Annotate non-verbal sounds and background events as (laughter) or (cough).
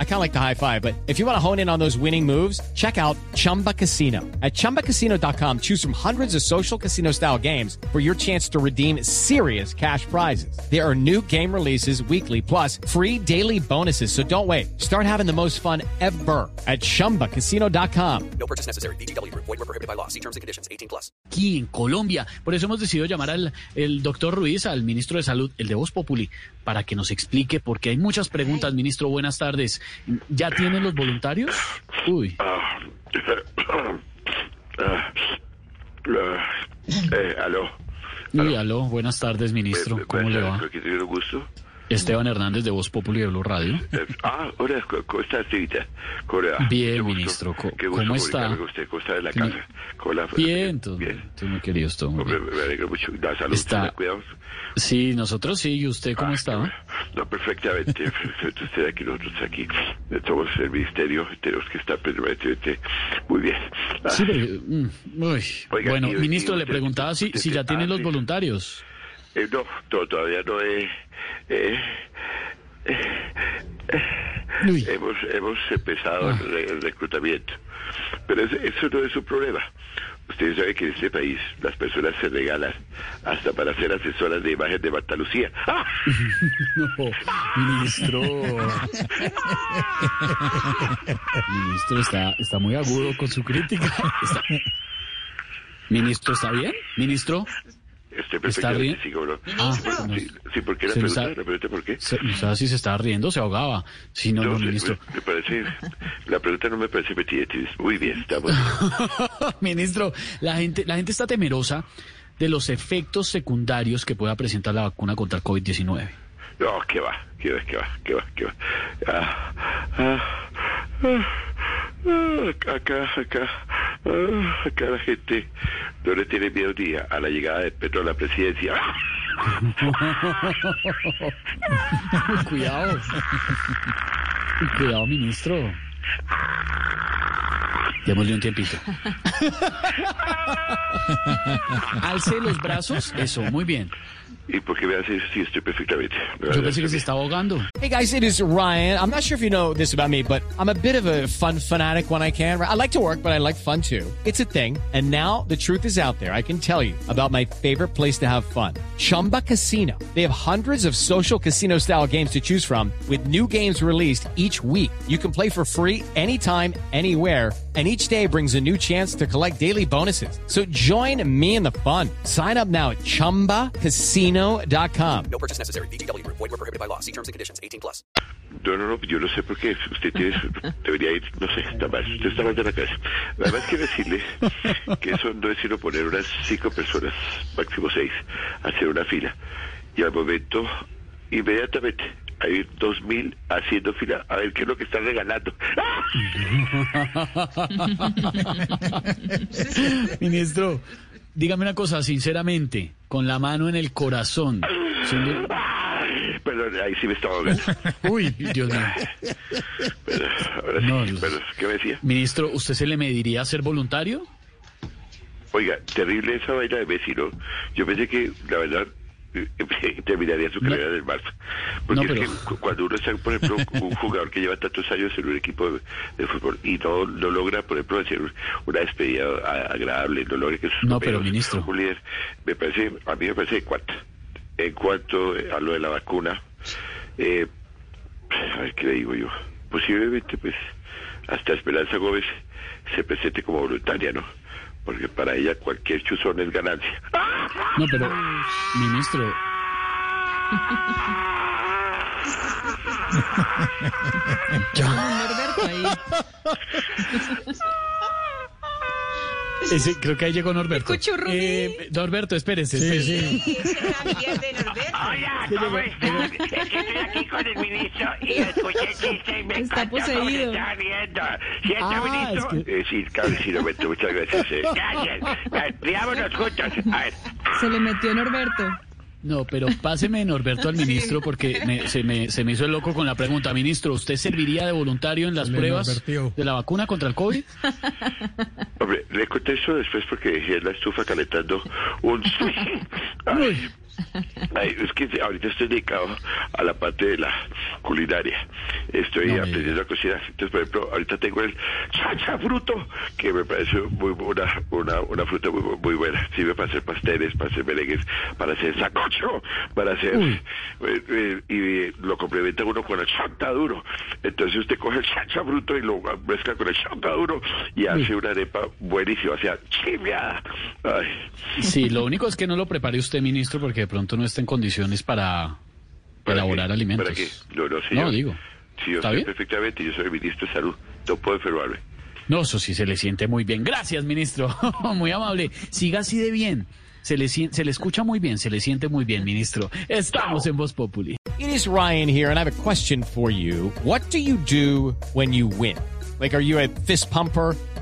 I kind of like the high five, but if you want to hone in on those winning moves, check out Chumba Casino. At ChumbaCasino.com, choose from hundreds of social casino style games for your chance to redeem serious cash prizes. There are new game releases weekly, plus free daily bonuses. So don't wait. Start having the most fun ever at ChumbaCasino.com. No purchase necessary. BGW. Void were prohibited by law. See terms and conditions. 18 plus. aquí en Colombia. Por eso hemos decidido llamar al el doctor Ruiz, al ministro de Salud, el de Voz Populi, para que nos explique, porque hay muchas preguntas. Ministro, buenas tardes. ¿Ya tienen los voluntarios? Uy, Ah, (coughs) ah, eh, aló. uy, aló, buenas tardes, ministro. Eh, ¿Cómo le va? Esteban Hernández de Voz Populi de Blue Radio. Eh, ah, hola, ¿cómo va? Bien, ministro, ¿cómo está? está en la ¿Cómo- casa? ¿Cómo la- Bien, todo, Bien. muy querido, todo muy bien. me alegro mucho. La salud, Está-. Sí, nosotros sí. ¿Y usted cómo Ah, está? No, perfectamente. (laughs) Usted aquí, nosotros aquí. Somos el ministerio. Tenemos que estar permanentemente muy bien. Ah, Sí, pero, mm, uy. Oiga, Bueno, ministro, le preguntaba si, si ya tienen ah, los sí. voluntarios. Eh, no, to- todavía no he... eh, hemos, hemos empezado Ah. el, re- el reclutamiento. Pero eso no es un problema. Ustedes saben que en este país las personas se regalan hasta para ser asesoras de imagen de Marta Lucía. ¡Ah! (laughs) No, ministro. ministro, está, está muy agudo con su crítica. Está- Ministro, ¿está bien? Ministro, Estoy ¿Está bien? sí, ¿cómo no? Ah, sí, no. sí, sí, ¿por qué la Se nos pregunta? ha- ¿La pregunta por qué? se- o sea, si se estaba riendo, se ahogaba. Sí, no, no, sé, ministro. Me, me parece... La pregunta no me parece metida. Muy bien, estamos... (laughs) ministro, la gente, la gente está temerosa de los efectos secundarios que pueda presentar la vacuna contra el COVID-19. No, que va, que va, que va, que va, que va. Ah, ah, ah, ah, acá, acá, ah, acá la gente no le tiene miedo ni a, a la llegada de Petro a la presidencia. (laughs) Cuidado. Cuidado, ministro. Démosle un tiempito. (laughs) Alce los brazos. Eso, muy bien. ¿Y por qué me hace? Sí, estoy perfectamente. Yo pensé que se estaba ahogando. Hey guys, it is Ryan. I'm not sure if you know this about me, but I'm a bit of a fun fanatic when I can. I like to work, but I like fun too. It's a thing. And now the truth is out there. I can tell you about my favorite place to have fun. Chumba Casino. They have hundreds of social casino style games to choose from with new games released each week. You can play for free anytime, anywhere. And each day brings a new chance to collect daily bonuses. So join me in the fun. Sign up now at chumbacasino.com. No purchase necessary. BGW. Void were prohibited by law. See terms and conditions. 18 plus. No, no, no, yo no sé por qué. Usted tiene, (laughs) debería ir, no sé, está mal. Usted está mal de la cabeza. Además, quiero decirle que eso no es sino poner unas cinco personas, máximo seis, a hacer una fila. Y al momento, inmediatamente, hay dos mil haciendo fila a ver qué es lo que están regalando. (laughs) Ministro, dígame una cosa, sinceramente, con la mano en el corazón. siendo- Ay, Perdón, ahí sí me estaba ahogando. (laughs) Uy, Dios mío. Pero, ahora sí, No, pero, ¿qué me decía? Ministro, ¿usted se le mediría a ser voluntario? Oiga, terrible esa vaina de Messi, ¿no? Yo pensé que, la verdad, (laughs) terminaría su No. carrera del Barça. Porque No, es que cu- cuando uno está, por ejemplo, (laughs) un jugador que lleva tantos años en un equipo de, de fútbol y no, no logra, por ejemplo, hacer una despedida agradable, no logra que sus No, pero, ministro. un líder, me parece, a mí me parece en cuanto, en cuanto a lo de la vacuna, eh, a ver qué le digo yo, posiblemente pues hasta Esperanza Gómez se presente como voluntaria, ¿no? Porque para ella cualquier chuzón es ganancia. No, pero, ministro. (laughs) ese, creo que ahí llegó Norberto. Escucho, Rubí. Eh, Norberto, espérese, espérese. (laughs) De Norberto. Hola, ¿cómo están? Es que estoy aquí con el ministro y escuché el chiste y me Está poseído. está riendo. ¿Cierto, Ah, ministro? es que- Eh, sí, claro, sí, Roberto, muchas gracias. eh. Gracias. Riámonos juntos. A ver. Se le metió Norberto. No, pero páseme Norberto al ministro porque me- se, me, se me hizo el loco con la pregunta. Ministro, ¿usted serviría de voluntario en las pruebas de la vacuna contra el COVID? (laughs) Le contesto después porque dejé la estufa calentando un... (laughs) Ay, es que ahorita estoy dedicado a la parte de la culinaria. Estoy No aprendiendo a cocinar. Entonces, por ejemplo, ahorita tengo el chacha fruto, que me parece muy una, una, una fruta muy, muy buena. Sirve para hacer pasteles, para hacer merengues, para hacer sacocho, para hacer... Eh, eh, y lo complementa uno con el chontaduro. Entonces usted coge el chacha fruto y lo mezcla con el chontaduro y hace una arepa buenísima, o sea, chiviada. Ay. Sí, lo único es que no lo prepare usted, ministro, porque de pronto no está en condiciones para ¿Para elaborar qué? alimentos. ¿Para qué? No, no, sí. No, yo- digo. Sí, yo ¿Está sé bien? perfectamente, yo soy ministro de salud, no puedo enfermarme. No, eso sí se le siente muy bien. Gracias, ministro. (laughs) muy amable. Siga así de bien. Se le, se le escucha muy bien, se le siente muy bien, ministro. Estamos en Voz Populi. It is Ryan here, and I have a question for you. What do you do when you win? Like, are you a fist pumper?